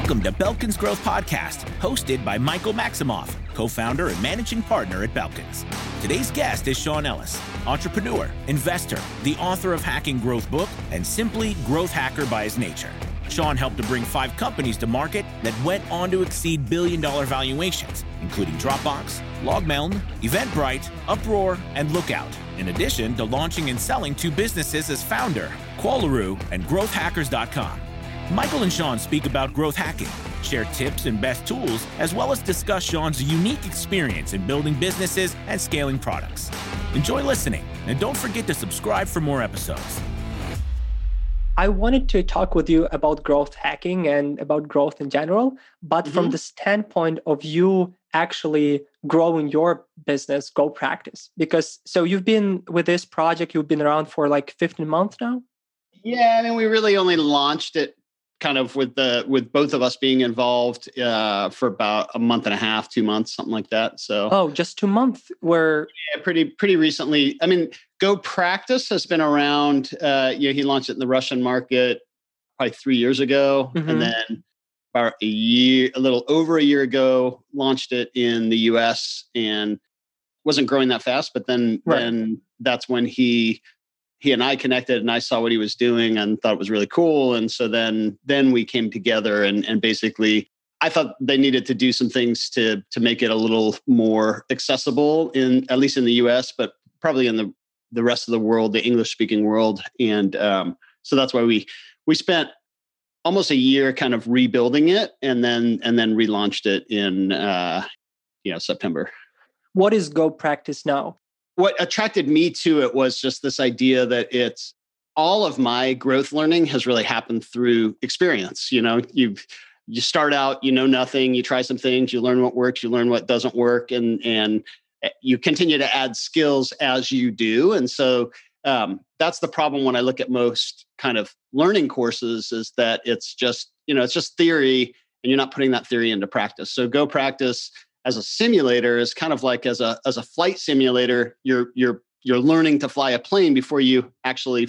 Welcome to Belkin's Growth Podcast, hosted by Michael Maximoff, co founder and managing partner at Belkins. Today's guest is Sean Ellis, entrepreneur, investor, the author of Hacking Growth Book, and simply growth hacker by his nature. Sean helped to bring five companies to market that went on to exceed billion dollar valuations, including Dropbox, LogMeIn, Eventbrite, Uproar, and Lookout, in addition to launching and selling two businesses as founder, Qualaroo and GrowthHackers.com. Michael and Sean speak about growth hacking, share tips and best tools, as well as discuss Sean's unique experience in building businesses and scaling products. Enjoy listening, and don't forget to subscribe for more episodes. I wanted to talk with you about growth hacking and about growth in general, but mm-hmm. from the standpoint of you actually growing your business, Go Practice. Because so you've been with this project, you've been around for like 15 months now? Yeah, I mean, we really only launched it kind of with the with both of us being involved uh, for about a month and a half, two months, something like that. So oh, just two months. Where yeah, pretty pretty recently. I mean, Go Practice has been around. Uh, you know, he launched it in the Russian market probably three years ago, mm-hmm. and then about a year, a little over a year ago, launched it in the U.S. and wasn't growing that fast. But then right. then that's when he he and I connected and I saw what he was doing and thought it was really cool. And so then then we came together and and basically I thought they needed to do some things to to make it a little more accessible in at least in the US, but probably in the the rest of the world, the English speaking world. And um, so that's why we we spent almost a year kind of rebuilding it and then and then relaunched it in uh, you know September. What is Go Practice now? What attracted me to it was just this idea that it's all of my growth learning has really happened through experience. You know, you you start out, you know nothing, you try some things, you learn what works, you learn what doesn't work, and and eh, you continue to add skills as you do. And so um, that's the problem when I look at most kind of learning courses is that it's just you know it's just theory and you're not putting that theory into practice. So go practice as a simulator is kind of like as a as a flight simulator you're you're you're learning to fly a plane before you actually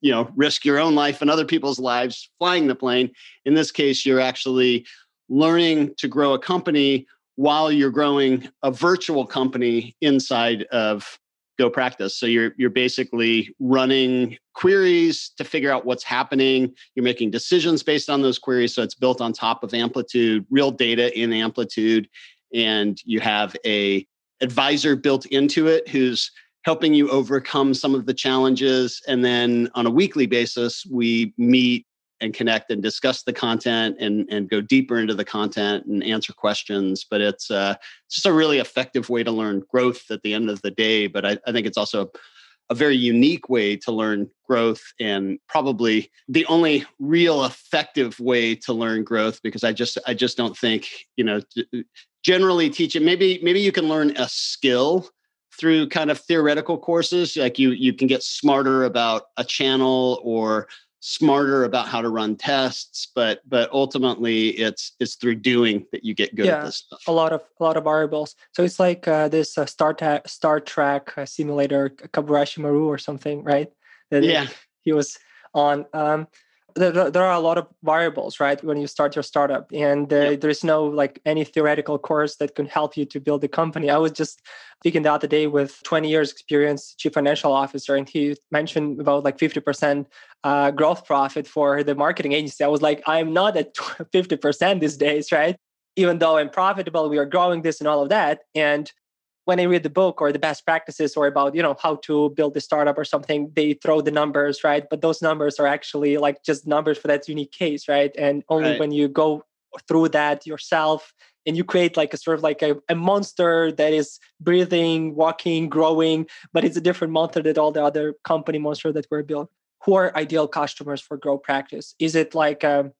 you know risk your own life and other people's lives flying the plane. In this case you're actually learning to grow a company while you're growing a virtual company inside of go practice so you're you're basically running queries to figure out what's happening. You're making decisions based on those queries. So it's built on top of amplitude real data in amplitude and you have a advisor built into it who's helping you overcome some of the challenges. And then on a weekly basis we meet and connect and discuss the content and and go deeper into the content and answer questions. But it's uh, it's just a really effective way to learn growth at the end of the day. But i, I think it's also a very unique way to learn growth and probably the only real effective way to learn growth because i just i just don't think you know generally teach it. Maybe maybe you can learn a skill through kind of theoretical courses. Like you you can get smarter about a channel or smarter about how to run tests but but ultimately it's it's through doing that you get good yeah, at this stuff. a lot of a lot of variables. So it's like uh, this uh, star, ta- star trek uh, simulator Kobayashi Maru or something right? That yeah. he was on. Um there, there are a lot of variables right when you start your startup and uh, yep. there's no like any theoretical course that can help you to build a company. I was just speaking the other day with 20 years experience chief financial officer and he mentioned about like 50% uh, growth profit for the marketing agency. I was like i'm not at 50% these days right? Even though i'm profitable we are growing this and all of that and when I read the book or the best practices or about, you know, how to build a startup or something, they throw the numbers, right? But those numbers are actually like just numbers for that unique case, right? And only right. when you go through that yourself and you create like a sort of like a, a monster that is breathing, walking, growing, but it's a different monster than all the other company monster that were built. Who are ideal customers for Go Practice? Is it like um,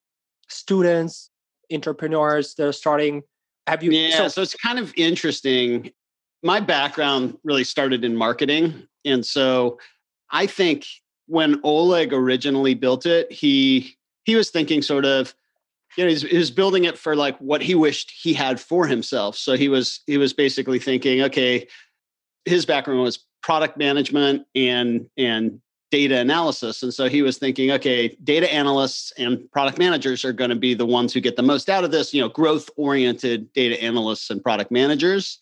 students, entrepreneurs that are starting have you yeah so, so, it's kind of interesting my background really started in marketing. And so I think when Oleg originally built it, he he was thinking sort of, you know, he's, he was building it for like what he wished he had for himself. So he was he was basically thinking, okay, his background was product management and and data analysis. And so he was thinking, okay, data analysts and product managers are going to be the ones who get the most out of this, you know, growth oriented data analysts and product managers.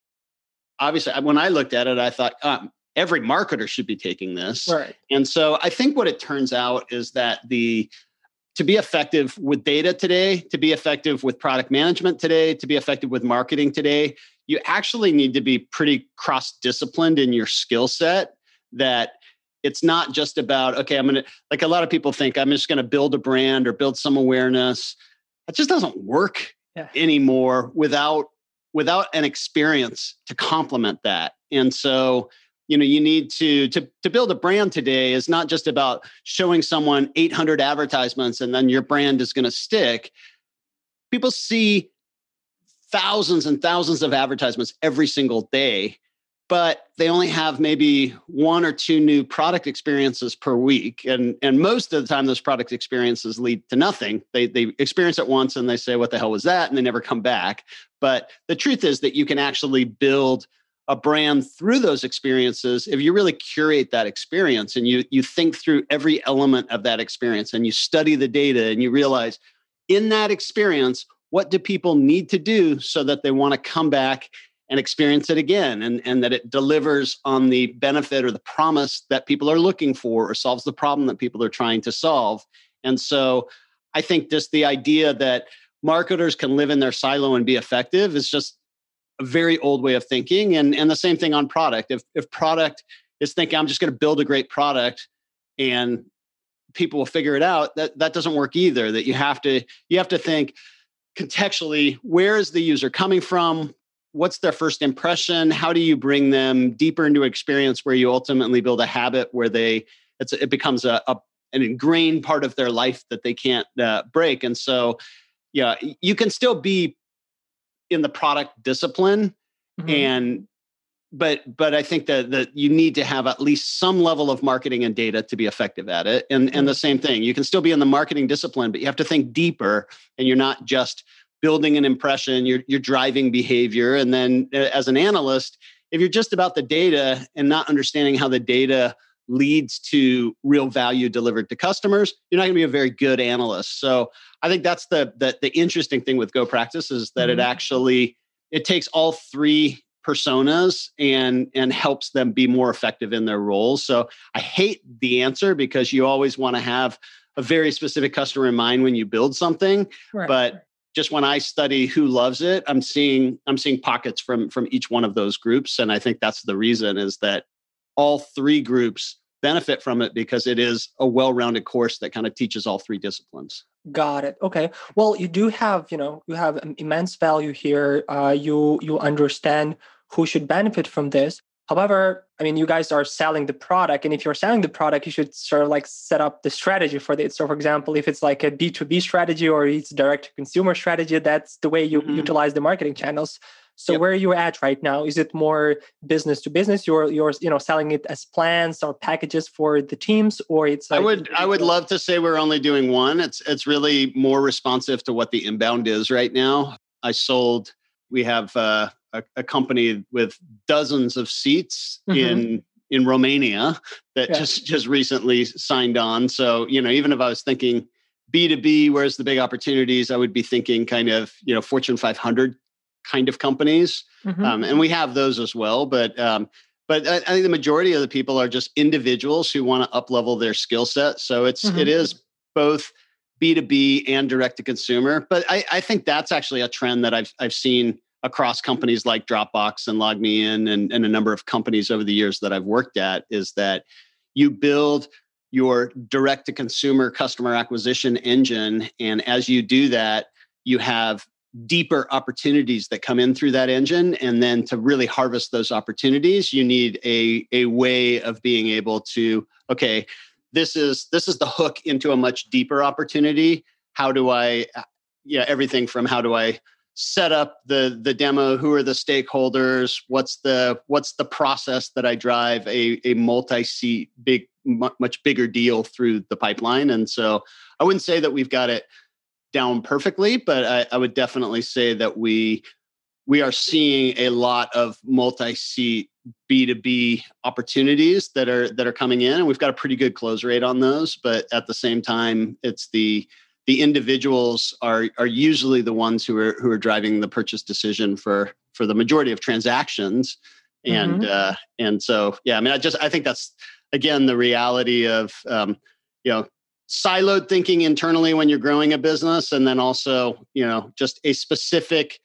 Obviously, when I looked at it, I thought um, every marketer should be taking this. Right. And so I think what it turns out is that the to be effective with data today, to be effective with product management today, to be effective with marketing today, you actually need to be pretty cross disciplined in your skill set that it's not just about okay i'm gonna like a lot of people think i'm just gonna build a brand or build some awareness that just doesn't work yeah. anymore without without an experience to complement that. And so you know you need to to to build a brand today is not just about showing someone 800 advertisements and then your brand is going to stick. People see thousands and thousands of advertisements every single day but they only have maybe one or two new product experiences per week. And and most of the time those product experiences lead to nothing. They they experience it once and they say what the hell was that? and they never come back. But the truth is that you can actually build a brand through those experiences if you really curate that experience and you you think through every element of that experience and you study the data and you realize in that experience what do people need to do so that they want to come back and experience it again and, and that it delivers on the benefit or the promise that people are looking for or solves the problem that people are trying to solve. And so i think just the idea that marketers can live in their silo and be effective is just a very old way of thinking and, and the same thing on product. If, if product is thinking i'm just going to build a great product and people will figure it out that that doesn't work either that you have to you have to think contextually where is the user coming from what's their first impression how do you bring them deeper into experience where you ultimately build a habit where they it becomes a, a, an ingrained part of their life that they can't uh, break and so yeah you can still be in the product discipline mm-hmm. and but but i think that that you need to have at least some level of marketing and data to be effective at it and mm-hmm. and the same thing you can still be in the marketing discipline but you have to think deeper and you're not just building an impression, you're, you're driving behavior. And then uh, as an analyst, if you're just about the data and not understanding how the data leads to real value delivered to customers, you're not going to be a very good analyst. So I think that's the the, the interesting thing with Go Practice is that mm-hmm. it actually it takes all three personas and and helps them be more effective in their roles. So I hate the answer because you always want to have a very specific customer in mind when you build something, right. but just when I study who loves it, I'm seeing I'm seeing pockets from from each one of those groups, and I think that's the reason is that all three groups benefit from it because it is a well-rounded course that kind of teaches all three disciplines. Got it. Okay. Well, you do have you know you have immense value here. Uh, you you understand who should benefit from this. However, I mean, you guys are selling the product, and if you're selling the product, you should sort of like set up the strategy for it. So, for example, if it's like a B2B strategy or it's direct to consumer strategy, that's the way you mm-hmm. utilize the marketing channels. So, yep. where are you at right now? Is it more business to business? You're you're you know selling it as plans or packages for the teams, or it's like, I would I would love to say we're only doing one. It's it's really more responsive to what the inbound is right now. I sold. We have. uh a, a company with dozens of seats mm-hmm. in in Romania that yeah. just just recently signed on. So you know, even if I was thinking B two B, where's the big opportunities? I would be thinking kind of you know Fortune 500 kind of companies, mm-hmm. um, and we have those as well. But um, but I, I, think the majority of the people are just individuals who want to up level their skill set. So it's mm-hmm. it is both B two B and direct to consumer. But I, I think that's actually a trend that I've I've seen across companies like Dropbox and LogMeIn and, and a number of companies over the years that I've worked at is that you build your direct to consumer customer acquisition engine. And as you do that, you have deeper opportunities that come in through that engine. And then to really harvest those opportunities, you need a, a way of being able to, okay, this is this is the hook into a much deeper opportunity. How do I yeah, everything from how do I set up the the demo who are the stakeholders what's the what's the process that i drive a, a multi-seat big much bigger deal through the pipeline. And so i wouldn't say that we've got it down perfectly but i, I would definitely say that we we are seeing a lot of multi-seat B2B opportunities that are that are coming in and we've got a pretty good close rate on those but at the same time it's the the individuals are are usually the ones who are who are driving the purchase decision for for the majority of transactions and mm-hmm. uh and so yeah I mean I just I think that's again the reality of um you know siloed thinking internally when you're growing a business and then also you know just a specific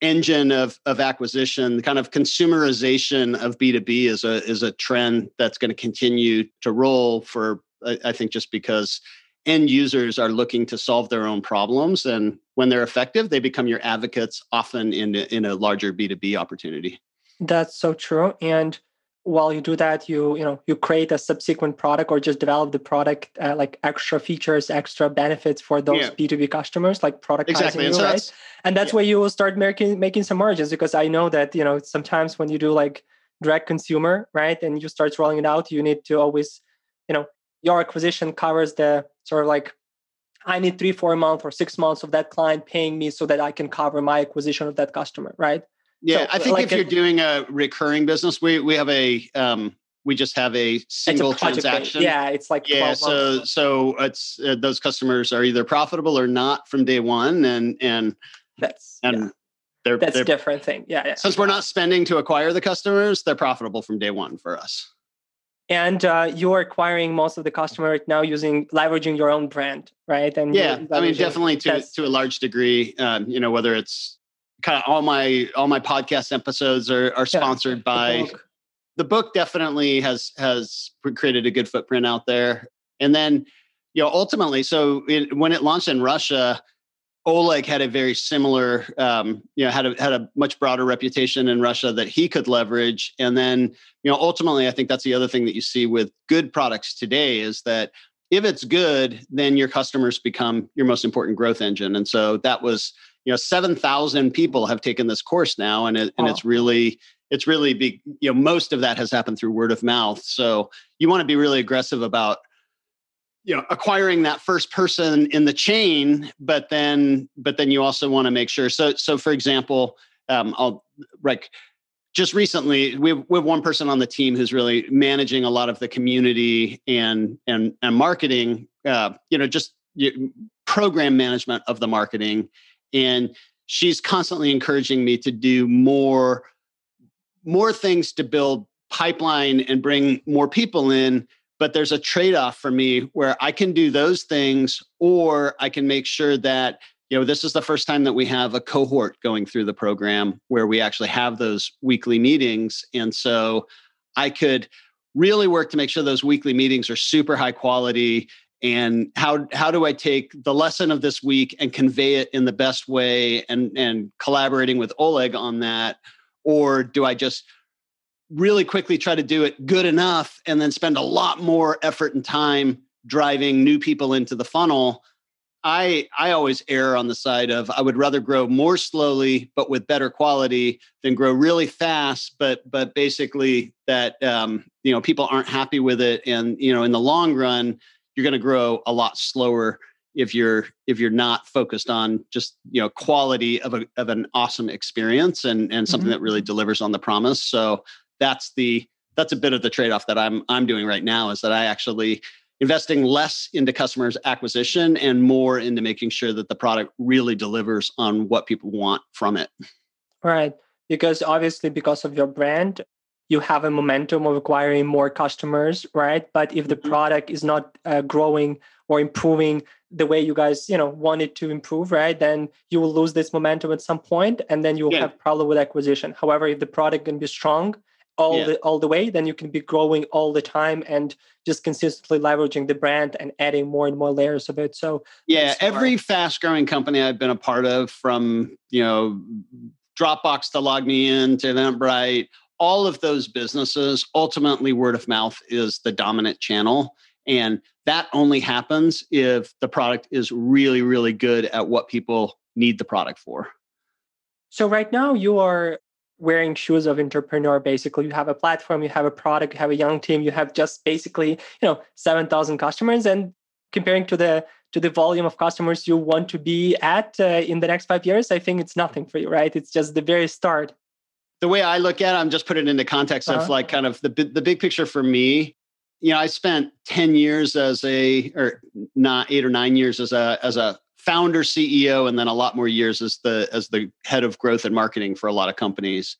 engine of of acquisition kind of consumerization of b2b is a is a trend that's going to continue to roll for i think just because end users are looking to solve their own problems and when they're effective they become your advocates often in in a larger b2b opportunity that's so true and while you do that you you know you create a subsequent product or just develop the product uh, like extra features extra benefits for those yeah. b2b customers like productizing exactly. you, so right that's, and that's yeah. where you will start making making some margins because i know that you know sometimes when you do like direct consumer right and you start rolling it out you need to always you know your acquisition covers the sort of like i need three four months or six months of that client paying me so that i can cover my acquisition of that customer right yeah, so, I think like if a, you're doing a recurring business, we we have a um, we just have a single a transaction. Yeah, it's like yeah. So so it's uh, those customers are either profitable or not from day one, and and that's and yeah. they're that's they're, different thing. Yeah, yeah. Since we're not spending to acquire the customers, they're profitable from day one for us. And uh, you're acquiring most of the customer right now using leveraging your own brand, right? And yeah, I mean, definitely to to a large degree. Um, you know, whether it's kind of all my all my podcast episodes are are sponsored yeah, by the book. the book definitely has has created a good footprint out there and then you know ultimately so it, when it launched in russia oleg had a very similar um, you know had a had a much broader reputation in russia that he could leverage. And then you know ultimately i think that's the other thing that you see with good products today is that if it's good then your customers become your most important growth engine. And so that was you know 7000 people have taken this course now and it, and it's really it's really big you know most of that has happened through word of mouth. So you want to be really aggressive about you know acquiring that first person in the chain but then but then you also want to make sure so so for example um i'll like just recently we have, we have one person on the team who's really managing a lot of the community and and and marketing uh you know just program management of the marketing and she's constantly encouraging me to do more more things to build pipeline and bring more people in but there's a trade-off for me where i can do those things or i can make sure that you know this is the first time that we have a cohort going through the program where we actually have those weekly meetings. And so i could really work to make sure those weekly meetings are super high quality. And how how do i take the lesson of this week and convey it in the best way and and collaborating with oleg on that? Or do i just really quickly try to do it good enough and then spend a lot more effort and time driving new people into the funnel i i always err on the side of i would rather grow more slowly but with better quality than grow really fast but but basically that um, you know people aren't happy with it. And you know in the long run you're going to grow a lot slower if you're if you're not focused on just you know quality of a of an awesome experience and and something mm-hmm. that really delivers on the promise. So that's the that's a bit of the trade-off that i'm i'm doing right now is that i actually investing less into customers acquisition and more into making sure that the product really delivers on what people want from it right because obviously because of your brand you have a momentum of acquiring more customers right but if the mm-hmm. product is not uh, growing or improving the way you guys you know want it to improve right then you will lose this momentum at some point and then you'll yeah. have problem with acquisition however if the product can be strong all yeah. the all the way then you can be growing all the time and just consistently leveraging the brand and adding more and more layers of it so yeah every fast growing company i've been a part of from you know dropbox to LogMeIn to eventbrite all of those businesses, ultimately, word of mouth is the dominant channel. And that only happens if the product is really, really good at what people need the product for. So, right now, you are wearing shoes of entrepreneur basically you have a platform you have a product you have a young team you have just basically you know 7000 customers and comparing to the to the volume of customers you want to be at uh, in the next 5 years i think it's nothing for you right it's just the very start the way I look at it, I'm just putting it into context uh-huh. of like kind of the the big picture for me. You know, I spent 10 years as a or not eight or nine years as a as a founder CEO and then a lot more years as the as the head of growth and marketing for a lot of companies.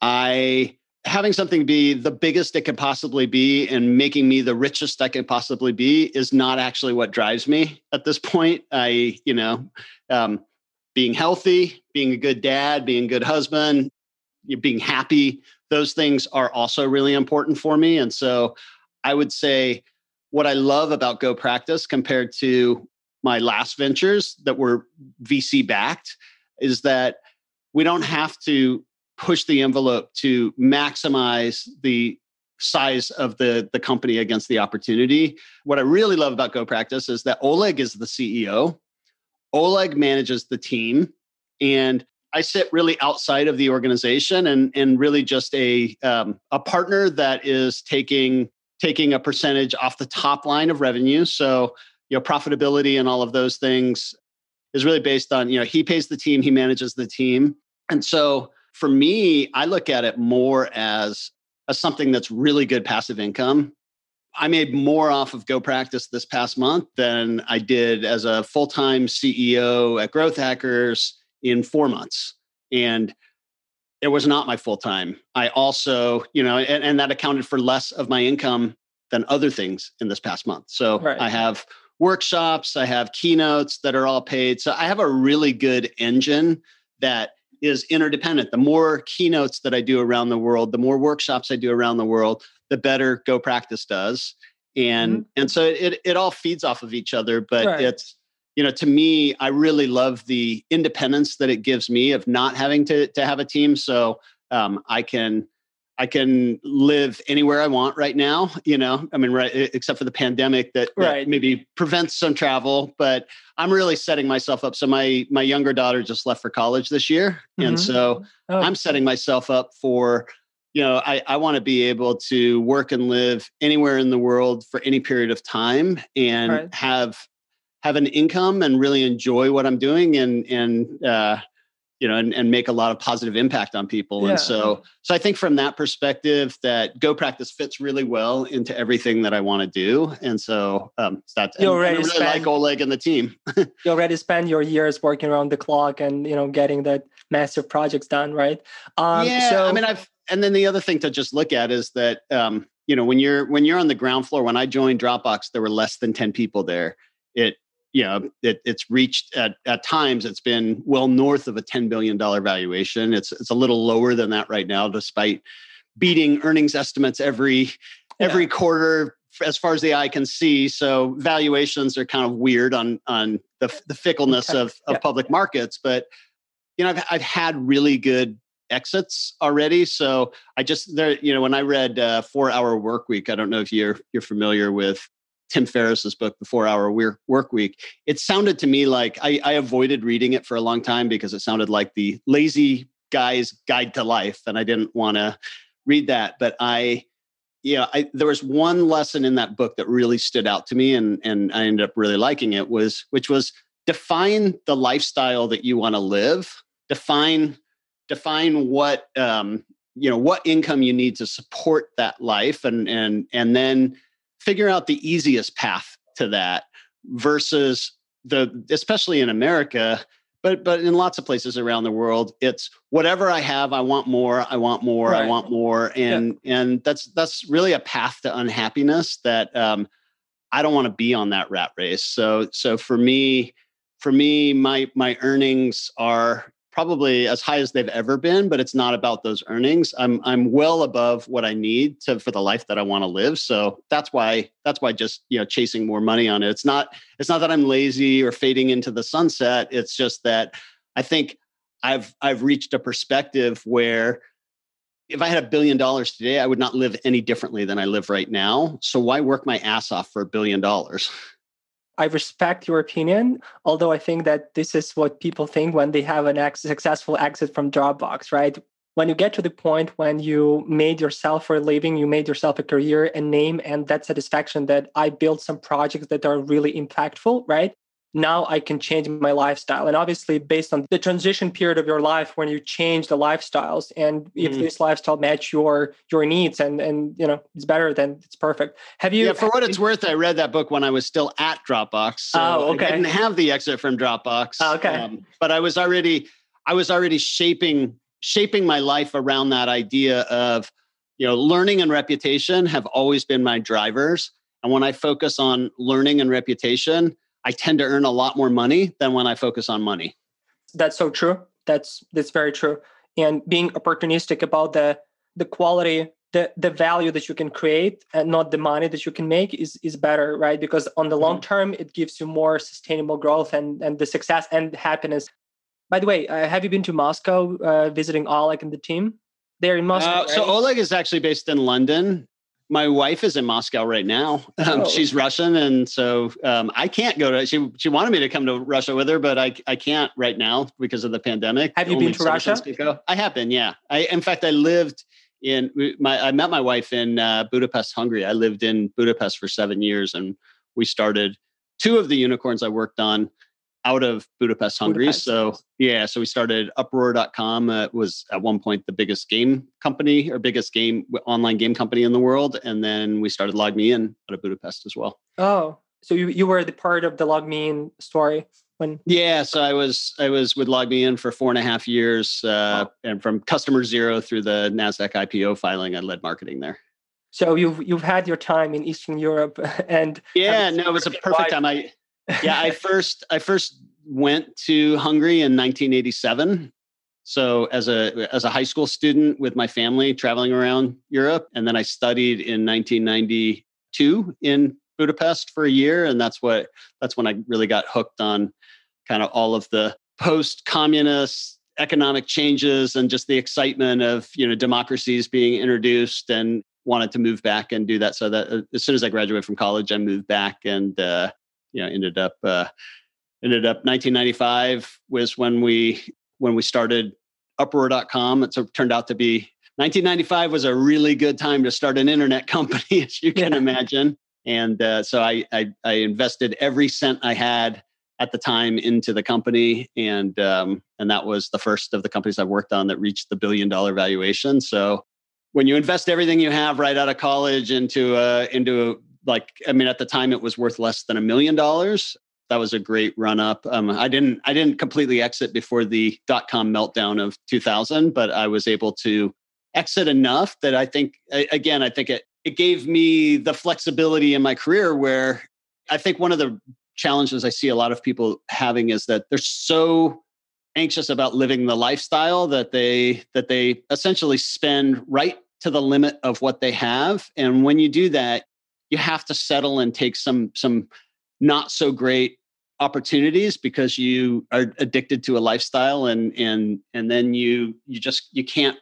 I having something be the biggest it could possibly be and making me the richest I can possibly be is not actually what drives me at this point. I, you know, um, being healthy, being a good dad, being a good husband, being happy, those things are also really important for me. And so I would say what I love about Go Practice compared to my last ventures that were VC backed is that we don't have to push the envelope to maximize the size of the the company against the opportunity. What I really love about Go Practice is that Oleg is the CEO. Oleg manages the team and I sit really outside of the organization and and really just a um, a partner that is taking taking a percentage off the top line of revenue. So you know profitability and all of those things is really based on you know he pays the team, he manages the team, and so for me, I look at it more as as something that's really good passive income. I made more off of Go Practice this past month than I did as a full time CEO at Growth Hackers in four months. And it was not my full time. I also, you know, and, and, that accounted for less of my income than other things in this past month. So right. I have workshops, I have keynotes that are all paid. So I have a really good engine that is interdependent. The more keynotes that I do around the world, the more workshops I do around the world, the better Go Practice does. And mm-hmm. and so it it all feeds off of each other, but right. it's you know, to me, I really love the independence that it gives me of not having to to have a team. So um, I can I can live anywhere I want right now. You know, I mean, right, except for the pandemic that, that right. maybe prevents some travel. But I'm really setting myself up. So my my younger daughter just left for college this year, mm-hmm. and so oh. I'm setting myself up for. You know, I, I want to be able to work and live anywhere in the world for any period of time and right. have have an income and really enjoy what I'm doing and and uh, you know and, and make a lot of positive impact on people. Yeah. And so so I think from that perspective that Go Practice fits really well into everything that I want to do. And so um that's you already I really spend, like Oleg and the team. you already spend your years working around the clock and you know getting that massive projects done, right? Um yeah, so I mean I've and then the other thing to just look at is that um, you know when you're when you're on the ground floor when i joined dropbox there were less than 10 people there it you know it, it's reached at, at times it's been well north of a $10 billion valuation it's it's a little lower than that right now despite beating earnings estimates every every yeah. quarter as far as the eye can see so valuations are kind of weird on on the, the fickleness okay. of, of yeah. public markets but you know I've, I've had really good exits already so i just there you know when i read uh, four hour work week i don't know if you're you're familiar with Tim Ferriss's book, The Four Hour Work Week, it sounded to me like I, I, avoided reading it for a long time because it sounded like the lazy guy's guide to life, and I didn't want to read that. But I, yeah, I, there was one lesson in that book that really stood out to me, and and I ended up really liking it. Was which was define the lifestyle that you want to live. Define define what um, you know what income you need to support that life, and and and then figure out the easiest path to that versus the especially in America but but in lots of places around the world it's whatever i have i want more i want more right. i want more and yeah. and that's that's really a path to unhappiness that um i don't want to be on that rat race so so for me for me my my earnings are probably as high as they've ever been, but it's not about those earnings. I'm I'm well above what I need to for the life that I want to live. So that's why that's why just you know chasing more money on it. It's not it's not that I'm lazy or fading into the sunset. It's just that I think I've I've reached a perspective where if I had a billion dollars today, I would not live any differently than I live right now. So why work my ass off for a billion dollars? I respect your opinion, although I think that this is what people think when they have an ex- successful exit from Dropbox, right? When you get to the point when you made yourself for a living, you made yourself a career, a name, and that satisfaction that I built some projects that are really impactful, right? Now I can change my lifestyle. And obviously, based on the transition period of your life when you change the lifestyles, and if mm. this lifestyle match your your needs and and you know it's better, then it's perfect. Have you? Yeah, for what it's worth, I read that book when I was still at Dropbox. So oh, okay. I didn't have the exit from Dropbox. Oh, okay. Um, but I was already I was already shaping shaping my life around that idea of you know learning and reputation have always been my drivers. And when I focus on learning and reputation, I tend to earn a lot more money than when I focus on money. That's so true. That's that's very true. And being opportunistic about the the quality, the the value that you can create and not the money that you can make is is better, right? Because on the long mm-hmm. term, it gives you more sustainable growth and and the success and happiness. By the way, uh, have you been to Moscow uh, visiting Oleg and the team? They're in Moscow. Uh, right? So Oleg is actually based in London, my wife is in Moscow right now. Um, oh. She's Russian, and so um, I can't go to. She she wanted me to come to Russia with her, but I I can't right now because of the pandemic. Have you Only been to Russia? I have been. Yeah. I in fact I lived in my. I met my wife in uh, Budapest, Hungary. I lived in Budapest for seven years, and we started two of the unicorns I worked on out of Budapest, Hungary. Budapest. So yeah, so we started Uproar.com. Uh, was at one point the biggest game company or biggest game online game company in the world, and then we started LogMeIn out of Budapest as well. Oh, so you you were the part of the LogMeIn story when? Yeah, so I was I was with LogMeIn for four and a half years, uh, oh. and from customer zero through the Nasdaq IPO filing, I led marketing there. So you've you've had your time in Eastern Europe, and yeah, no, it was a perfect time. I yeah, I first I first went to Hungary in 1987. So as a as a high school student with my family traveling around Europe, and then I studied in 1992 in Budapest for a year, and that's what that's when I really got hooked on kind of all of the post-communist economic changes and just the excitement of you know democracies being introduced and wanted to move back and do that so that uh, as soon as i graduated from college i moved back and uh, you know ended up uh, ended up 1995 was when we when we started uproar.com it turned out to be 1995 was a really good time to start an internet company as you can yeah. imagine. And uh, so I, I, I invested every cent i had at the time into the company. And um, and that was the first of the companies i worked on that reached the billion dollar valuation. So when you invest everything you have right out of college into a into a like i mean at the time it was worth less than a million dollars. That was a great run up. Um, i didn't i didn't completely exit before the dot com meltdown of 2000 but i was able to exit enough that i think again i think it it gave me the flexibility in my career where i think one of the challenges i see a lot of people having is that they're so anxious about living the lifestyle that they that they essentially spend right to the limit of what they have. And when you do that you have to settle and take some some not so great opportunities because you are addicted to a lifestyle and and and then you you just you can't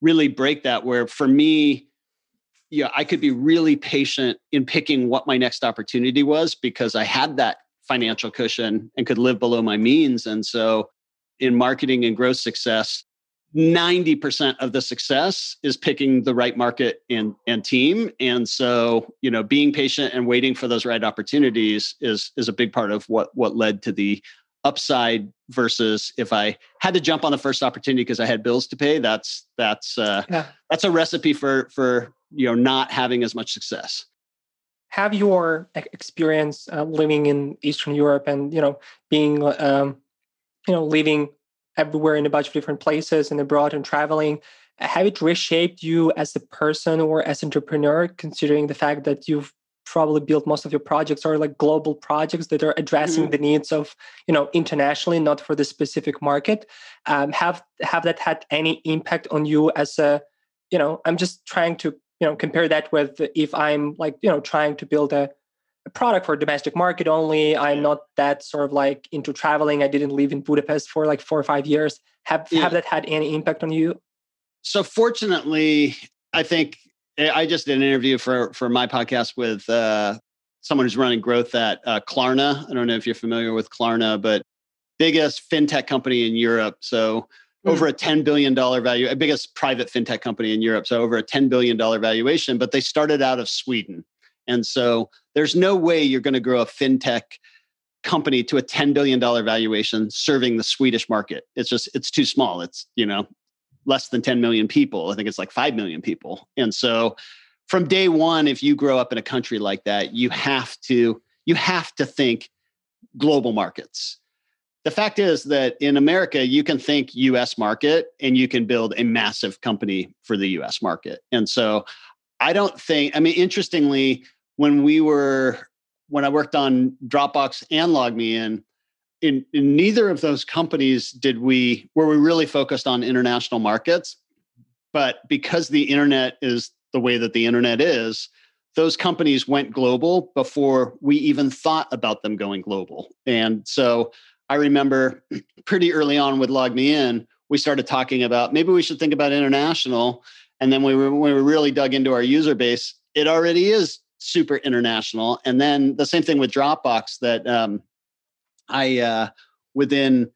really break that where for me yeah i could be really patient in picking what my next opportunity was because i had that financial cushion and could live below my means. And so in marketing and growth success 90% of the success is picking the right market and, and team. And so, you know, being patient and waiting for those right opportunities is is a big part of what what led to the upside versus if I had to jump on the first opportunity because I had bills to pay, that's that's uh, yeah. that's a recipe for for you know not having as much success. Have your experience uh, living in Eastern Europe and you know being um, you know living everywhere in a bunch of different places and abroad and traveling have it reshaped you as a person or as entrepreneur considering the fact that you've probably built most of your projects are like global projects that are addressing mm-hmm. the needs of you know internationally not for the specific market um, have have that had any impact on you as a you know i'm just trying to you know compare that with if i'm like you know trying to build a a product for domestic market only. I'm not that sort of like into traveling. I didn't live in Budapest for like four or five years. Have yeah. have that had any impact on you? So fortunately, I think eh, I just did an interview for for my podcast with uh, someone who's running growth at uh, Klarna. I don't know if you're familiar with Klarna, but biggest fintech company in Europe. So mm. over a $10 billion value, biggest private fintech company in Europe. So over a $10 billion valuation, but they started out of Sweden. And so there's no way you're going to grow a fintech company to a $10 billion valuation serving the Swedish market. It's just, it's too small. It's, you know, less than 10 million people. I think it's like 5 million people. And so from day one, if you grow up in a country like that, you have to, you have to think global markets. The fact is that in America, you can think US market and you can build a massive company for the US market. And so I don't think, I mean, interestingly, when we were when I worked on Dropbox and LogMeIn, in, in neither of those companies did we were we really focused on international markets. But because the internet is the way that the internet is, those companies went global before we even thought about them going global. And so I remember pretty early on with LogMeIn, we started talking about maybe we should think about international. And then we were, when we really dug into our user base, it already is super international. And then the same thing with Dropbox that um, I uh, within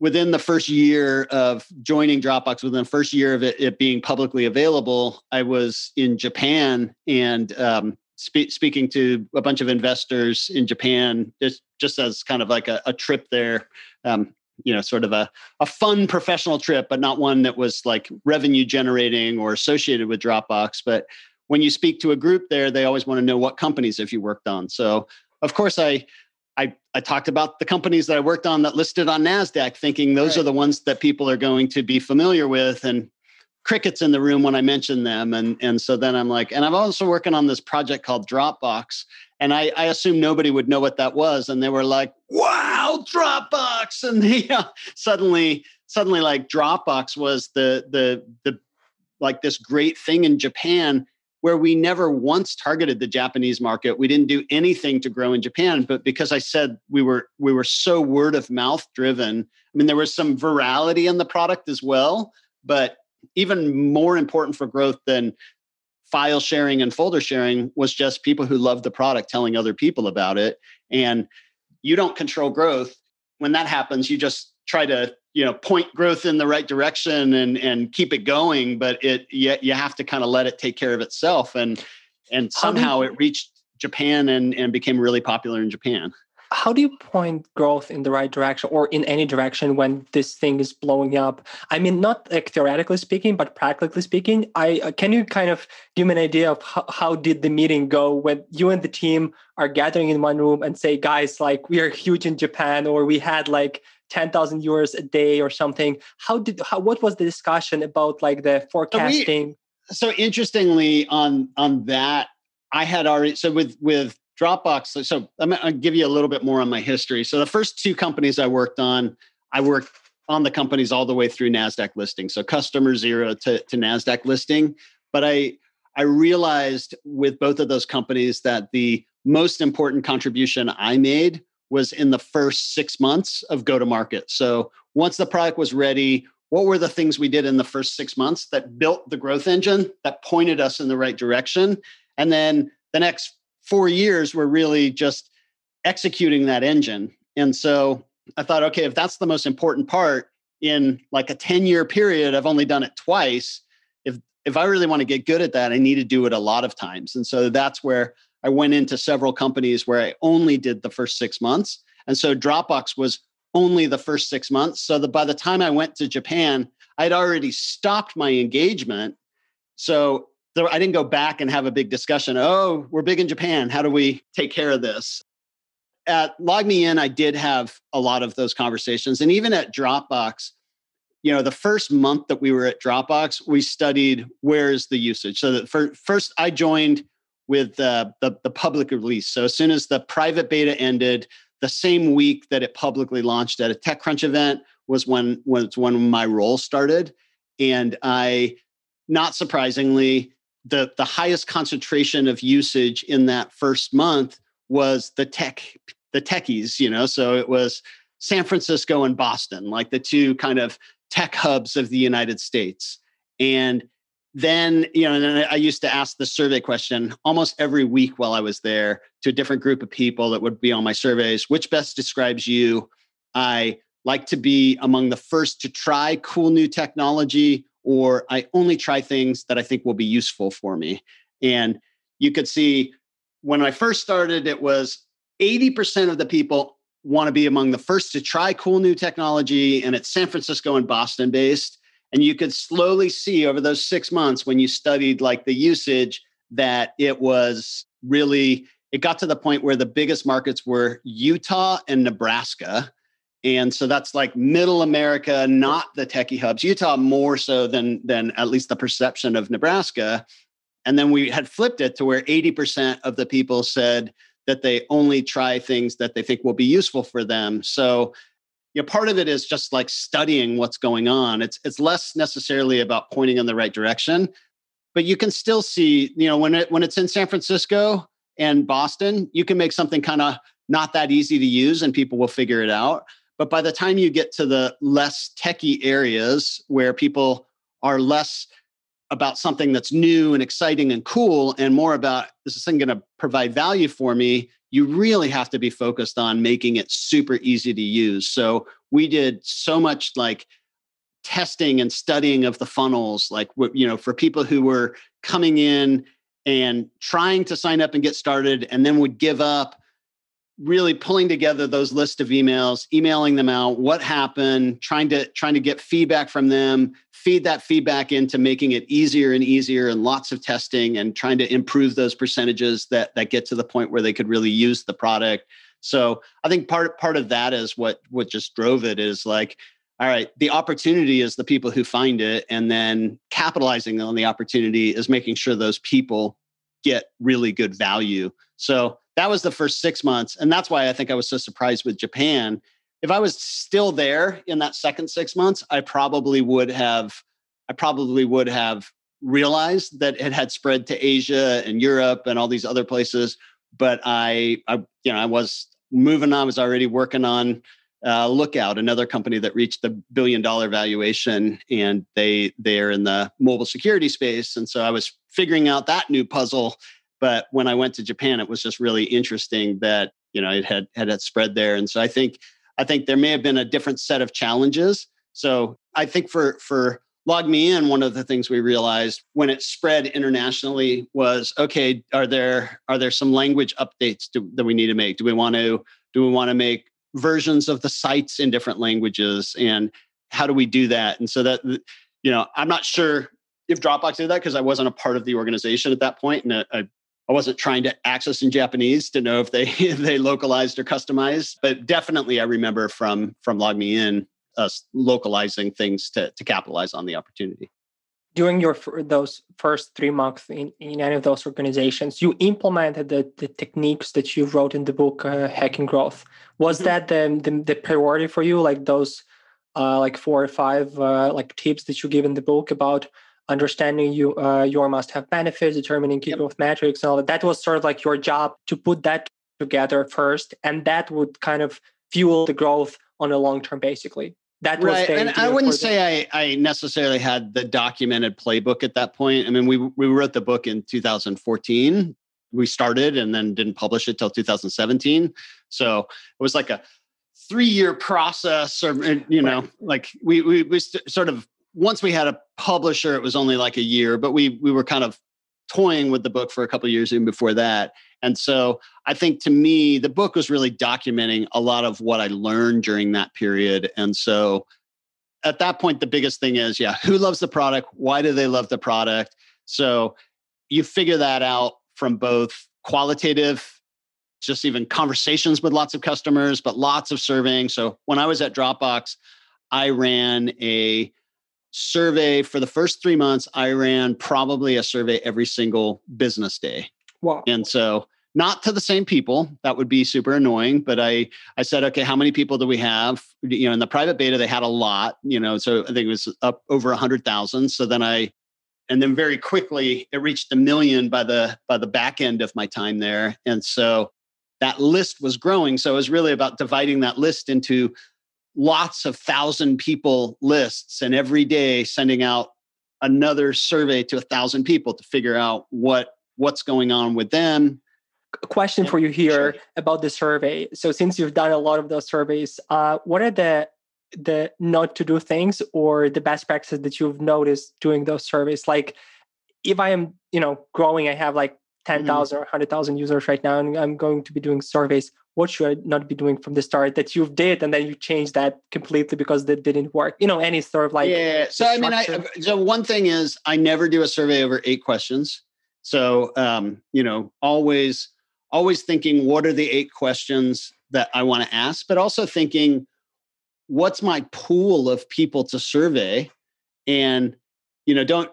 within the first year of joining Dropbox, within the first year of it, it being publicly available, I was in Japan and um, spe- speaking to a bunch of investors in Japan, just just as kind of like a, a trip there. Um, you know, sort of a, a fun professional trip, but not one that was like revenue generating or associated with Dropbox. But when you speak to a group there, they always want to know what companies have you worked on. So of course I I, I talked about the companies that I worked on that listed on NASDAQ, thinking those right. are the ones that people are going to be familiar with. And crickets in the room when I mentioned them. And, and so then I'm like, and I'm also working on this project called Dropbox. And I, I assumed nobody would know what that was. And they were like, wow, Dropbox. And they, uh, suddenly, suddenly like Dropbox was the, the, the, like this great thing in Japan where we never once targeted the Japanese market. We didn't do anything to grow in Japan, but because I said we were we were so word of mouth driven. I mean, there was some virality in the product as well, but even more important for growth than file sharing and folder sharing was just people who loved the product telling other people about it. And you don't control growth. When that happens, you just try to you know point growth in the right direction and and keep it going but it you, you have to kind of let it take care of itself. And and somehow it reached japan and and became really popular in japan. How do you point growth in the right direction or in any direction when this thing is blowing up? I mean not like theoretically speaking but practically speaking i uh, can you kind of give me an idea of how, how did the meeting go when you and the team are gathering in one room and say guys like we are huge in japan or we had like 10,000 euros a day or something. How did how what was the discussion about like the forecasting? So, we, so interestingly on on that I had already so with with Dropbox so, so I'm going to give you a little bit more on my history. So the first two companies I worked on, I worked on the companies all the way through Nasdaq listing. So customer zero to to Nasdaq listing, but I I realized with both of those companies that the most important contribution I made was in the first six months of go to market. So once the product was ready, what were the things we did in the first six months that built the growth engine that pointed us in the right direction? And then the next four years were really just executing that engine. And so I thought, okay, if that's the most important part in like a 10 year period, I've only done it twice. If if I really want to get good at that, I need to do it a lot of times. And so that's where I went into several companies where I only did the first six months. And so Dropbox was only the first six months. So that by the time I went to Japan, I'd already stopped my engagement. So I didn't go back and have a big discussion. Oh, we're big in Japan. How do we take care of this? At LogMeIn, I did have a lot of those conversations. And even at Dropbox, you know, the first month that we were at Dropbox, we studied where's the usage. So the that first I joined with uh, the, the public release. So as soon as the private beta ended, the same week that it publicly launched at a TechCrunch event was when was when my role started, and I, not surprisingly, the the highest concentration of usage in that first month was the tech the techies. You know, so it was San Francisco and Boston, like the two kind of tech hubs of the United States, and then you know and i used to ask the survey question almost every week while i was there to a different group of people that would be on my surveys which best describes you i like to be among the first to try cool new technology or i only try things that i think will be useful for me and you could see when i first started it was 80% of the people want to be among the first to try cool new technology. And it's San Francisco and Boston based. And you could slowly see over those six months when you studied like the usage that it was really, it got to the point where the biggest markets were Utah and Nebraska. And so that's like middle America, not the techie hubs. Utah more so than than at least the perception of Nebraska. And then we had flipped it to where 80% of the people said that they only try things that they think will be useful for them. So you know, part of it is just like studying what's going on. It's it's less necessarily about pointing in the right direction, but you can still see, you know, when it when it's in San Francisco and Boston, you can make something kind of not that easy to use and people will figure it out. But by the time you get to the less techie areas where people are less about something that's new and exciting and cool and more about is this thing going to provide value for me you really have to be focused on making it super easy to use. So we did so much like testing and studying of the funnels like you know for people who were coming in and trying to sign up and get started and then would give up really pulling together those list of emails emailing them out what happened trying to trying to get feedback from them feed that feedback into making it easier and easier and lots of testing and trying to improve those percentages that that get to the point where they could really use the product so i think part part of that is what what just drove it is like all right the opportunity is the people who find it and then capitalizing on the opportunity is making sure those people get really good value so that was the first six months. And that's why I think I was so surprised with Japan. If I was still there in that second six months, I probably would have, I probably would have realized that it had spread to Asia and Europe and all these other places. But I, I you know, I was moving on, I was already working on uh, Lookout, another company that reached the billion dollar valuation, and they they're in the mobile security space. And so I was figuring out that new puzzle but when I went to Japan, it was just really interesting that you know it had had it spread there, and so I think I think there may have been a different set of challenges. So I think for for LogMeIn one of the things we realized when it spread internationally was okay. Are there are there some language updates to, that we need to make? Do we want to do we want to make versions of the sites in different languages, and how do we do that? And so that you know, I'm not sure if Dropbox did that because I wasn't a part of the organization at that point, and I, I wasn't trying to access in Japanese to know if they if they localized or customized, but definitely I remember from from LogMeIn us localizing things to to capitalize on the opportunity. During your those first three months in, in any of those organizations, you implemented the, the techniques that you wrote in the book uh, Hacking Growth. Was mm-hmm. that the, the, the priority for you? Like those uh, like four or five uh, like tips that you give in the book about understanding you, uh, your must-have benefits, determining key yep. growth metrics, and all that. That was sort of like your job to put that together first, and that would kind of fuel the growth on a long term, basically. That was right. and I wouldn't say I, I necessarily had the documented playbook at that point. I mean, we we wrote the book in 2014. We started and then didn't publish it till 2017. So it was like a three year process, or you know, right. like we we we sort of once we had a publisher, it was only like a year, but we we were kind of toying with the book for a couple years even before that. And so I think to me, the book was really documenting a lot of what I learned during that period. And so at that point, the biggest thing is, yeah, who loves the product? Why do they love the product? So you figure that out from both qualitative, just even conversations with lots of customers, but lots of surveying. So when I was at Dropbox, I ran a survey for the first three months, I ran probably a survey every single business day. Wow. And so not to the same people that would be super annoying but i i said okay how many people do we have you know in the private beta they had a lot you know so i think it was up over a hundred thousand so then i and then very quickly it reached a million by the by the back end of my time there and so that list was growing so it was really about dividing that list into lots of thousand people lists and every day sending out another survey to a thousand people to figure out what what's going on with them. A question for you here about the survey. So since you've done a lot of those surveys uh, what are the the not to do things or the best practices that you've noticed doing those surveys? Like if i am you know growing i have like 10,000 mm-hmm. or 100,000 users right now and I'm going to be doing surveys what should I not be doing from the start that you did and then you changed that completely because that didn't work? You know, any sort of like yeah. So I mean, I so one thing is I never do a survey over eight questions. So um, you know, always always thinking what are the eight questions that I want to ask, but also thinking what's my pool of people to survey and you know don't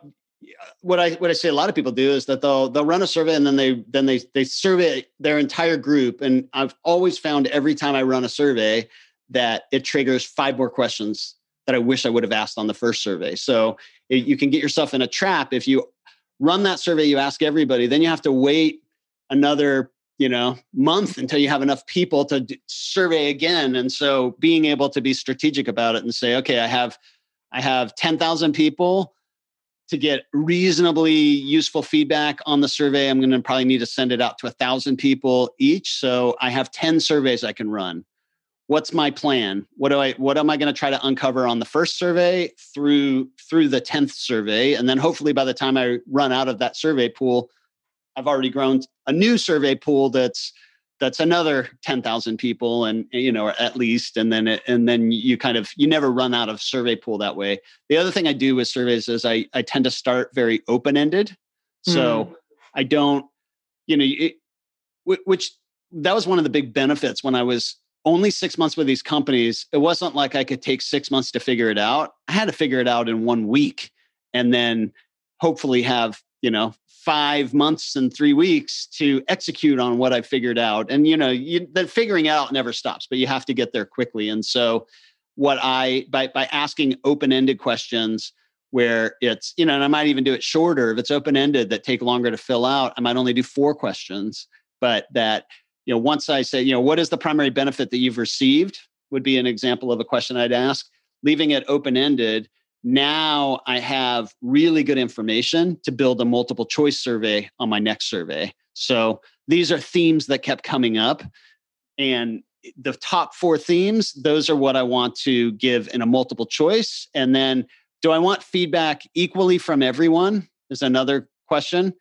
what I what I say a lot of people do is that they'll they'll run a survey and then they then they they survey their entire group and I've always found every time I run a survey that it triggers five more questions that I wish I would have asked on the first survey. So it, you can get yourself in a trap if you run that survey you ask everybody then you have to wait another you know month until you have enough people to d- survey again and so being able to be strategic about it and say okay I have I have 10,000 people to get reasonably useful feedback on the survey, I'm going to probably need to send it out to a thousand people each. So I have 10 surveys I can run. What's my plan? What do I what am I going to try to uncover on the first survey through through the 10th survey? And then hopefully by the time I run out of that survey pool, I've already grown a new survey pool that's that's another 10,000 people and you know at least and then it, and then you kind of you never run out of survey pool that way. The other thing I do with surveys is I I tend to start very open-ended. So mm. I don't you know it, which that was one of the big benefits when I was only 6 months with these companies. It wasn't like I could take 6 months to figure it out. I had to figure it out in 1 week and then hopefully have you know five months and three weeks to execute on what i figured out. And you know you, the figuring out never stops but you have to get there quickly. And so what i by by asking open-ended questions where it's you know and i might even do it shorter. If it's open-ended that take longer to fill out i might only do four questions but that you know once i say you know what is the primary benefit that you've received would be an example of a question i'd ask. Leaving it open-ended now I have really good information to build a multiple choice survey on my next survey. So these are themes that kept coming up. And the top four themes, those are what I want to give in a multiple choice. And then do I want feedback equally from everyone? Is another question.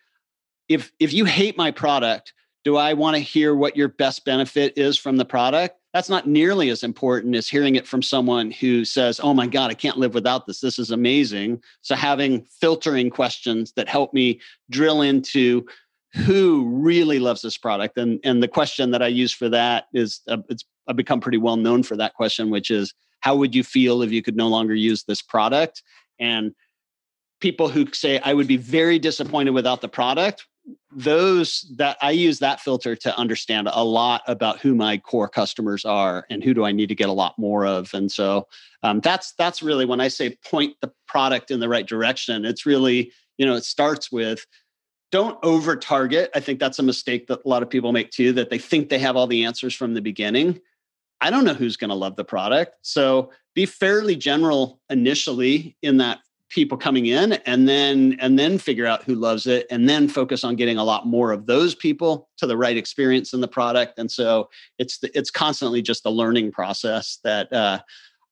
If if you hate my product, do I want to hear what your best benefit is from the product? That's not nearly as important as hearing it from someone who says, Oh my God, I can't live without this. This is amazing. So having filtering questions that help me drill into who really loves this product. And, and the question that I use for that is uh, it's I've become pretty well known for that question, which is how would you feel if you could no longer use this product? And people who say I would be very disappointed without the product those that I use that filter to understand a lot about who my core customers are and who do I need to get a lot more of. And so um, that's that's really when I say point the product in the right direction. It's really you know it starts with don't over target. I think that's a mistake that a lot of people make too. That they think they have all the answers from the beginning. I don't know who's going to love the product. So be fairly general initially in that people coming in and then and then figure out who loves it and then focus on getting a lot more of those people to the right experience in the product. And so it's the, it's constantly just a learning process that uh,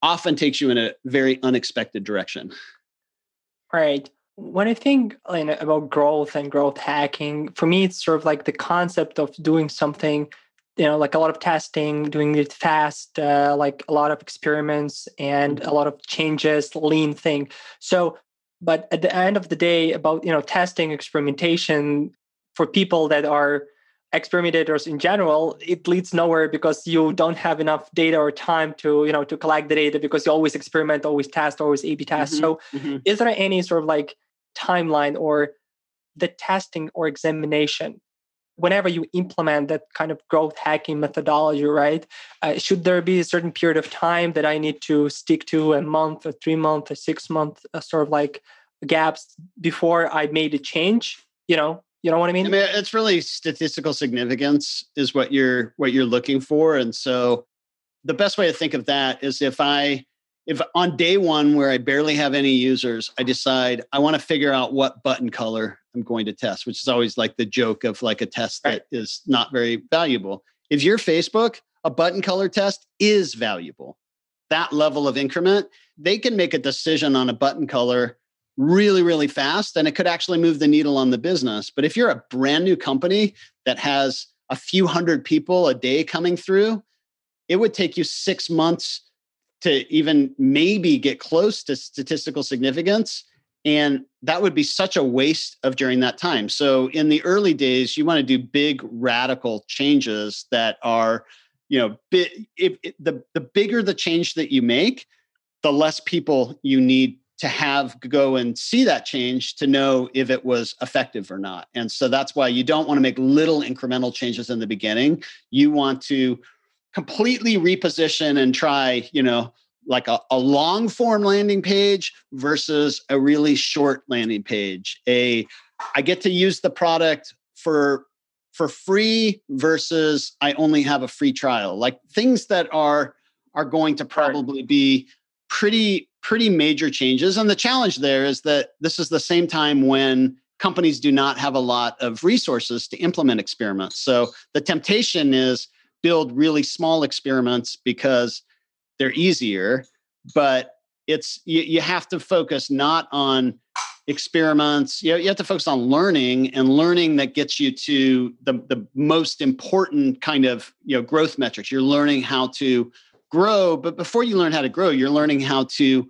often takes you in a very unexpected direction. Right. When i think about growth and growth hacking for me it's sort of like the concept of doing something you know like a lot of testing doing it fast uh, like a lot of experiments and a lot of changes lean thing. So but at the end of the day about you know testing experimentation for people that are experimentators in general it leads nowhere because you don't have enough data or time to you know to collect the data because you always experiment always test always a b test. Mm-hmm, so mm-hmm. is there any sort of like timeline or the testing or examination whenever you implement that kind of growth hacking methodology, right? Uh, should there be a certain period of time that I need to stick to a month or three month or six month uh, sort of like gaps before I made a change? You know, you know what I mean? I mean, it's really statistical significance is what you're what you're looking for, and so the best way to think of that is if I if on day one where I barely have any users, I decide I want to figure out what button color I'm going to test, which is always like the joke of like a test right. that is not very valuable. If you're Facebook, a button color test is valuable. That level of increment, they can make a decision on a button color really, really fast, and it could actually move the needle on the business. But if you're a brand new company that has a few hundred people a day coming through, it would take you six months to even maybe get close to statistical significance. And that would be such a waste of during that time. So in the early days, you want to do big radical changes that are, you know, bi- if, if the the bigger the change that you make, the less people you need to have go and see that change to know if it was effective or not. And so that's why you don't want to make little incremental changes in the beginning. You want to completely reposition and try, you know, like a, a long form landing page versus a really short landing page. A I get to use the product for for free versus I only have a free trial. Like things that are are going to probably be pretty pretty major changes and the challenge there is that this is the same time when companies do not have a lot of resources to implement experiments. So the temptation is build really small experiments because they're easier, but it's you, you have to focus not on experiments you, know, you have to focus on learning and learning that gets you to the, the most important kind of you know growth metrics. You're learning how to grow but before you learn how to grow you're learning how to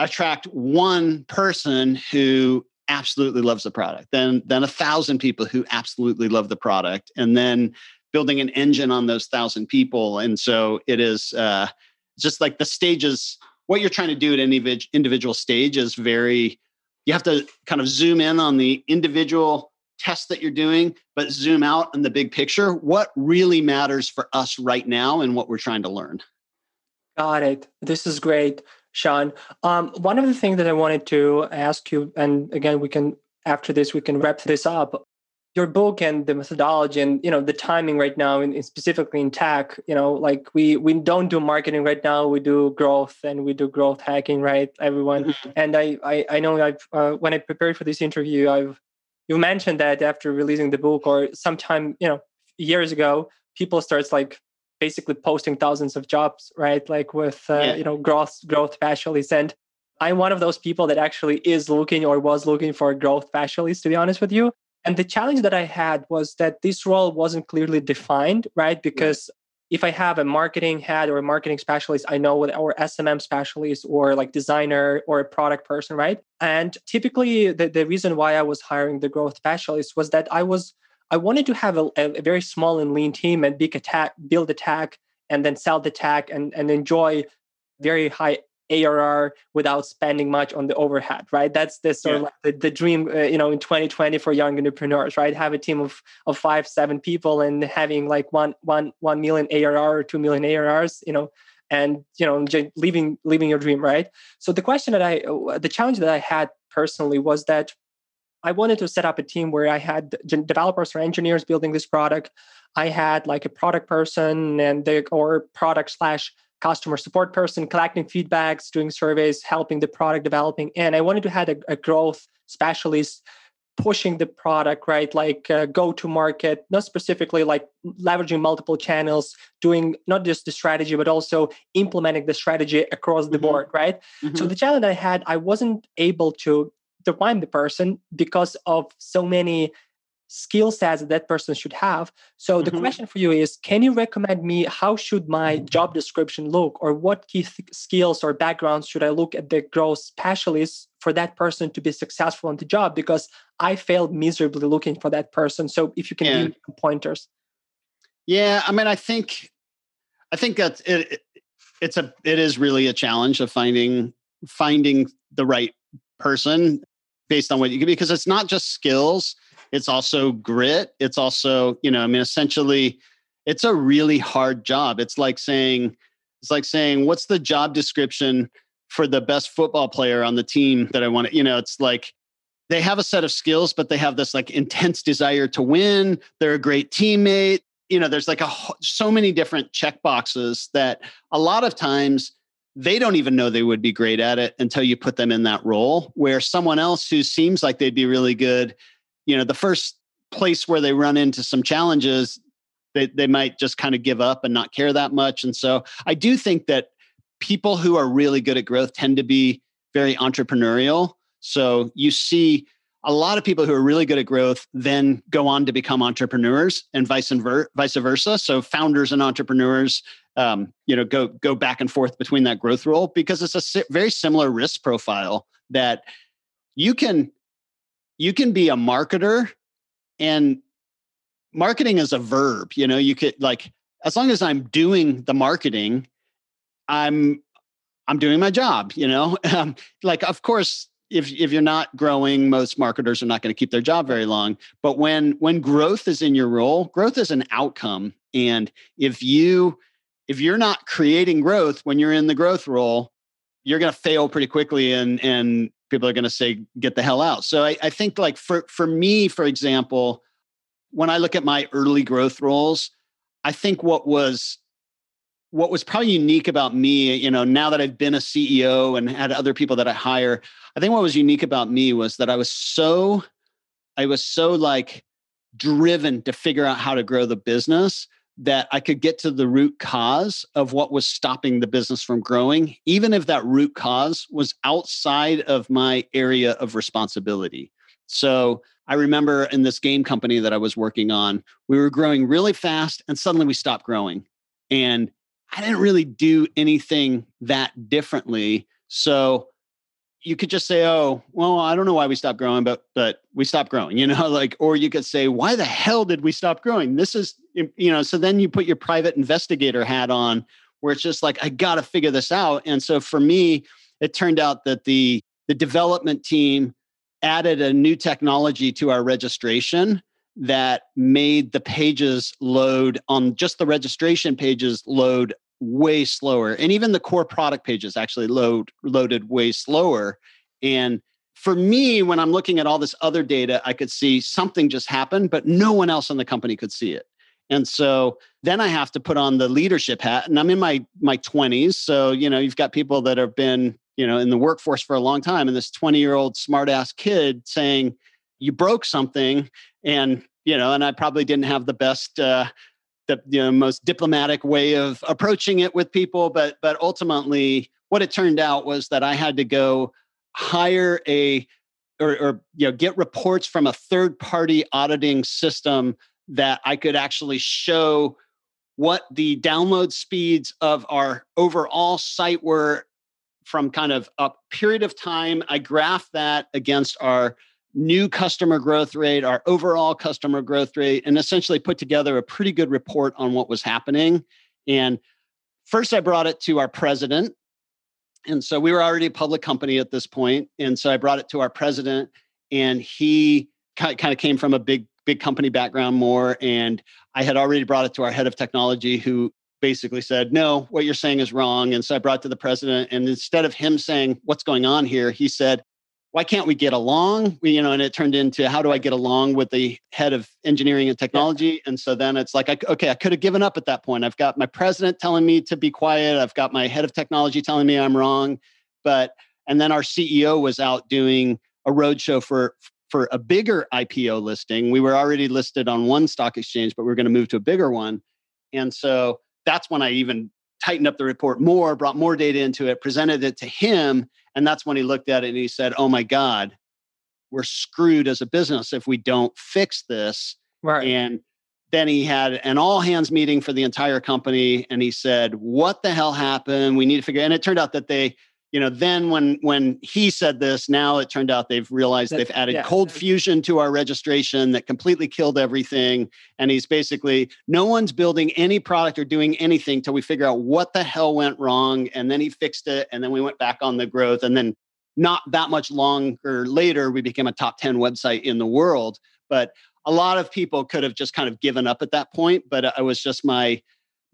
attract one person who absolutely loves the product then then a thousand people who absolutely love the product and then building an engine on those thousand people and so it is uh, just like the stages what you're trying to do at any individual stage is very you have to kind of zoom in on the individual test that you're doing, but zoom out on the big picture. What really matters for us right now and what we're trying to learn? Got it. This is great, Sean. Um, one of the things that I wanted to ask you, and again, we can after this we can wrap this up your book and the methodology and you know the timing right now in, in, specifically in tech you know like we we don't do marketing right now we do growth and we do growth hacking right everyone mm-hmm. and i i, I know i've uh, when i prepared for this interview i've you mentioned that after releasing the book or sometime you know years ago people starts like basically posting thousands of jobs right like with uh, yeah. you know growth growth specialists and i'm one of those people that actually is looking or was looking for growth specialist to be honest with you and the challenge that I had was that this role wasn't clearly defined, right? Because if I have a marketing head or a marketing specialist, I know what or SMM specialist or like designer or a product person, right? And typically the, the reason why I was hiring the growth specialist was that I was I wanted to have a, a very small and lean team and big attack, build attack, and then sell the tech and, and enjoy very high ARR without spending much on the overhead, right? That's the sort yeah. of like the, the dream, uh, you know, in 2020 for young entrepreneurs, right? Have a team of of five, seven people and having like one one one million ARR or two million ARRs, you know, and you know, living living your dream, right? So the question that I, uh, the challenge that I had personally was that I wanted to set up a team where I had developers or engineers building this product. I had like a product person and the or product slash customer support person collecting feedbacks doing surveys helping the product developing and i wanted to have a, a growth specialist pushing the product right like uh, go to market not specifically like leveraging multiple channels doing not just the strategy but also implementing the strategy across the mm-hmm. board right mm-hmm. so the challenge i had i wasn't able to define the person because of so many skill sets that, that person should have so the mm-hmm. question for you is can you recommend me how should my job description look or what key th- skills or backgrounds should i look at the growth specialist for that person to be successful in the job because i failed miserably looking for that person so if you can yeah. give pointers yeah i mean i think i think that it, it's a it is really a challenge of finding finding the right person based on what you can because it's not just skills it's also grit. It's also, you know, I mean, essentially, it's a really hard job. It's like saying, it's like saying, what's the job description for the best football player on the team that I want to, you know, it's like they have a set of skills, but they have this like intense desire to win. They're a great teammate. You know, there's like a so many different check boxes that a lot of times they don't even know they would be great at it until you put them in that role where someone else who seems like they'd be really good you know the first place where they run into some challenges they, they might just kind of give up and not care that much. And so i do think that people who are really good at growth tend to be very entrepreneurial. So you see a lot of people who are really good at growth then go on to become entrepreneurs and vice versa vice versa. So founders and entrepreneurs um, you know go go back and forth between that growth role because it's a si- very similar risk profile that you can you can be a marketer and marketing is a verb you know you could like as long as i'm doing the marketing i'm i'm doing my job you know? Um, like of course if if you're not growing most marketers are not going to keep their job very long but when when growth is in your role growth is an outcome. And if you if you're not creating growth when you're in the growth role you're going to fail pretty quickly and and people are going to say get the hell out. So I, I think like for for me for example when i look at my early growth roles i think what was what was probably unique about me you know now that i've been a ceo and had other people that i hire i think what was unique about me was that i was so i was so like driven to figure out how to grow the business that I could get to the root cause of what was stopping the business from growing, even if that root cause was outside of my area of responsibility. So I remember in this game company that I was working on, we were growing really fast and suddenly we stopped growing. And I didn't really do anything that differently. So you could just say, "Oh, well, I don't know why we stopped growing, but but we stopped growing," you know, like, or you could say, "Why the hell did we stop growing?" This is, you know, so then you put your private investigator hat on, where it's just like, I got to figure this out. And so for me, it turned out that the the development team added a new technology to our registration that made the pages load on just the registration pages load way slower. And even the core product pages actually load loaded way slower. And for me when i'm looking at all this other data i could see something just happened but no one else in the company could see it and so then i have to put on the leadership hat and i'm in my my 20s so you know you've got people that have been you know in the workforce for a long time and this 20 year old smartass kid saying you broke something and you know and i probably didn't have the best uh, the you know, most diplomatic way of approaching it with people. But but ultimately, what it turned out was that I had to go hire a or, or you know get reports from a third party auditing system that I could actually show what the download speeds of our overall site were from kind of a period of time. I graphed that against our new customer growth rate, our overall customer growth rate, and essentially put together a pretty good report on what was happening. And first, I brought it to our president. And so we were already a public company at this point. And so I brought it to our president, and he kind of came from a big, big company background more. And I had already brought it to our head of technology, who basically said, No, what you're saying is wrong. And so I brought it to the president. And instead of him saying, What's going on here? he said, why can't we get along? We, you know, and it turned into how do I get along with the head of engineering and technology? And so then it's like, I, okay, I could have given up at that point. I've got my president telling me to be quiet. I've got my head of technology telling me I'm wrong. But and then our CEO was out doing a roadshow for for a bigger IPO listing. We were already listed on one stock exchange, but we are going to move to a bigger one. And so that's when I even tightened up the report more, brought more data into it, presented it to him. And that's when he looked at it and he said, Oh my God, we're screwed as a business if we don't fix this. Right. And then he had an all hands meeting for the entire company and he said, What the hell happened? We need to figure. And it turned out that they you know then when when he said this now it turned out they've realized they've added yeah. ColdFusion to our registration that completely killed everything. And he's basically no one's building any product or doing anything till we figure out what the hell went wrong. And then he fixed it and then we went back on the growth. And then not that much longer later we became a top 10 website in the world. But a lot of people could have just kind of given up at that point. But it was just my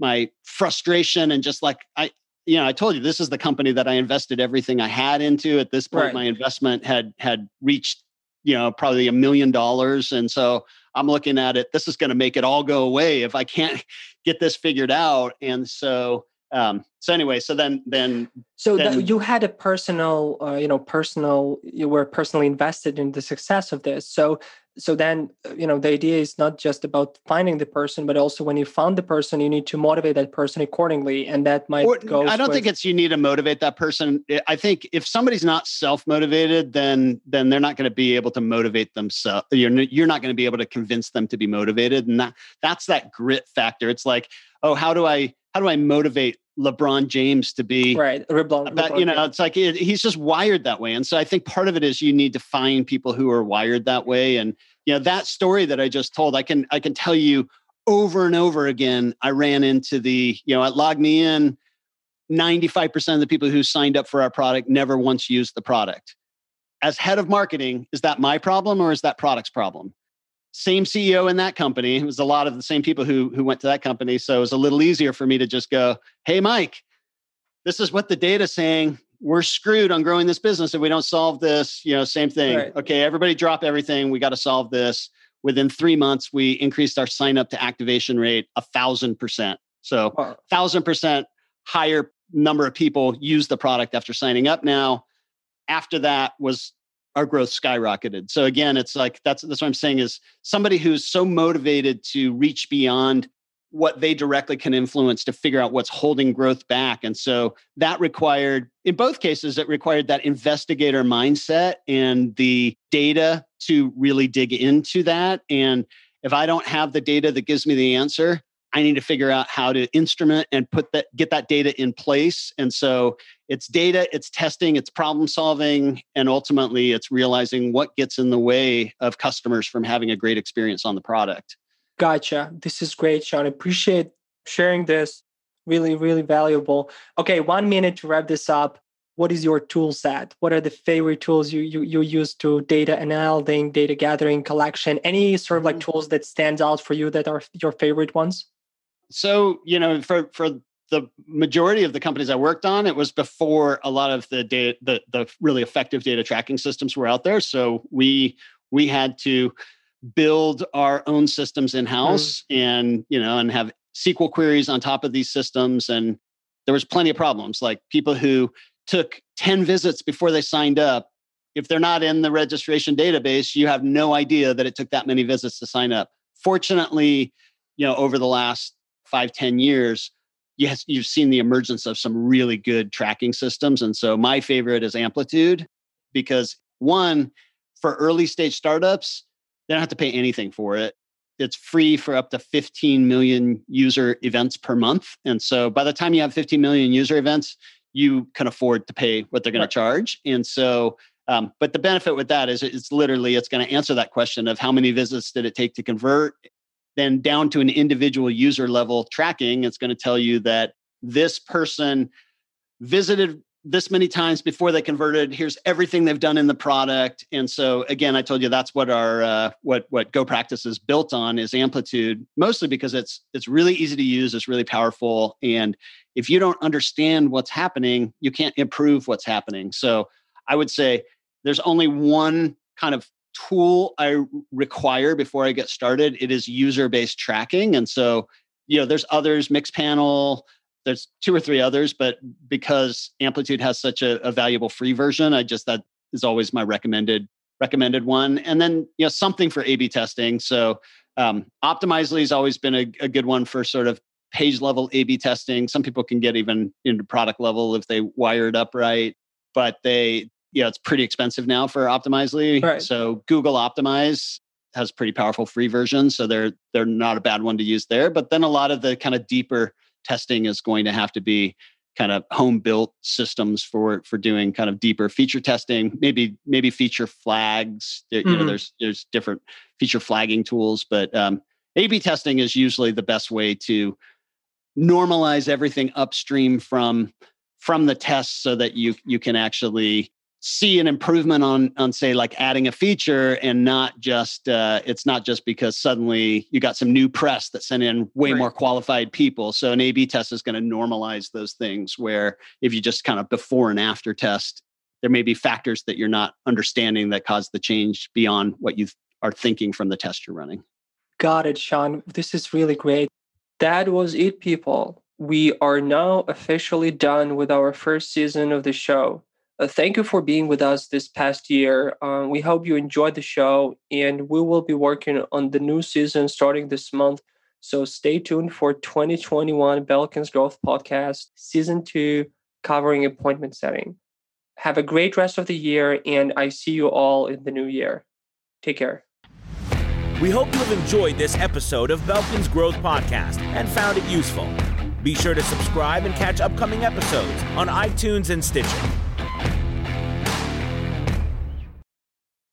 my frustration and just like I, you know, I told you this is the company that I invested everything I had into. At this point, right. my investment had had reached, you know, probably a million dollars. And so I'm looking at it, this is going to make it all go away if I can't get this figured out. And so um, so anyway, so then then so then, you had a personal, uh, you know, personal. You were personally invested in the success of this. So so then uh, you know the idea is not just about finding the person but also when you found the person you need to motivate that person accordingly and that might or, go i don't with, think it's you need to motivate that person i think if somebody's not self-motivated then then they're not going to be able to motivate themselves you're, you're not going to be able to convince them to be motivated and that that's that grit factor it's like oh how do i how do i motivate LeBron James to be right. LeBron, that, you know, it's like it, he's just wired that way. And so I think part of it is you need to find people who are wired that way. And you know, that story that I just told, I can I can tell you over and over again. I ran into the, you know, at in. 95% of the people who signed up for our product never once used the product. As head of marketing, is that my problem or is that product's problem? Same CEO in that company. It was a lot of the same people who who went to that company. So it was a little easier for me to just go, "Hey, Mike, this is what the data's saying. We're screwed on growing this business if we don't solve this." You know, same thing. Right. Okay, everybody, drop everything. We got to solve this. Within three months, we increased our sign up to activation rate a thousand percent. So thousand percent higher number of people use the product after signing up now. After that was our growth skyrocketed. So again, it's like that's that's what I'm saying is somebody who's so motivated to reach beyond what they directly can influence to figure out what's holding growth back. And so that required, in both cases, it required that investigator mindset and the data to really dig into that. And if I don't have the data that gives me the answer, I need to figure out how to instrument and put that get that data in place. And so it's data, it's testing, it's problem solving, and ultimately it's realizing what gets in the way of customers from having a great experience on the product. Gotcha. This is great, Sean. I appreciate sharing this. Really, really valuable. Okay, one minute to wrap this up. What is your tool set? What are the favorite tools you you, you use to data analyzing, data gathering, collection? Any sort of like mm-hmm. tools that stands out for you that are your favorite ones? So you know for for the majority of the companies I worked on, it was before a lot of the data, the, the really effective data tracking systems were out there. So we we had to build our own systems in house mm. and you know and have SQL queries on top of these systems. And there was plenty of problems, like people who took ten visits before they signed up. If they're not in the registration database, you have no idea that it took that many visits to sign up. Fortunately, you know over the last five ten years, yes, you've seen the emergence of some really good tracking systems. And so my favorite is Amplitude because one, for early stage startups, they don't have to pay anything for it. It's free for up to 15 million user events per month. And so by the time you have 15 million user events, you can afford to pay what they're going right. to charge. And so, um, but the benefit with that is it's literally it's going to answer that question of how many visits did it take to convert then down to an individual user level tracking, it's going to tell you that this person visited this many times before they converted here's everything they've done in the product. And so again i told you that's what our uh, what what Go Practice is built on is amplitude mostly because it's it's really easy to use it's really powerful and if you don't understand what's happening you can't improve what's happening. So i would say there's only one kind of tool I require before I get started. It is user based tracking. And so, you know, there's others, Mixpanel, there's two or three others, but because Amplitude has such a, a valuable free version, I just, that is always my recommended recommended one. And then, you know, something for A B testing. So, um, Optimizely has always been a, a good one for sort of page level A B testing. Some people can get even into product level if they wire it up right, but they yeah, it's pretty expensive now for Optimizely. Right. So Google Optimize has pretty powerful free versions, so they're they're not a bad one to use there. But then a lot of the kind of deeper testing is going to have to be kind of home built systems for for doing kind of deeper feature testing maybe maybe feature flags mm-hmm. you know mm-hmm. there's there's different feature flagging tools but um, a b testing is usually the best way to normalize everything upstream from from the tests so that you you can actually see an improvement on on say like adding a feature and not just uh, it's not just because suddenly you got some new press that sent in way right. more qualified people. So an a b test is going to normalize those things where if you just kind of before and after test there may be factors that you're not understanding that cause the change beyond what you are thinking from the test you're running. Got it sean. This is really great. That was it people. We are now officially done with our first season of the show. Uh, thank you for being with us this past year. Uh, we hope you enjoyed the show, and we will be working on the new season starting this month. So stay tuned for 2021 Belkin's Growth Podcast, Season 2, covering appointment setting. Have a great rest of the year, and I see you all in the new year. Take care. We hope you have enjoyed this episode of Belkin's Growth Podcast and found it useful. Be sure to subscribe and catch upcoming episodes on iTunes and Stitcher.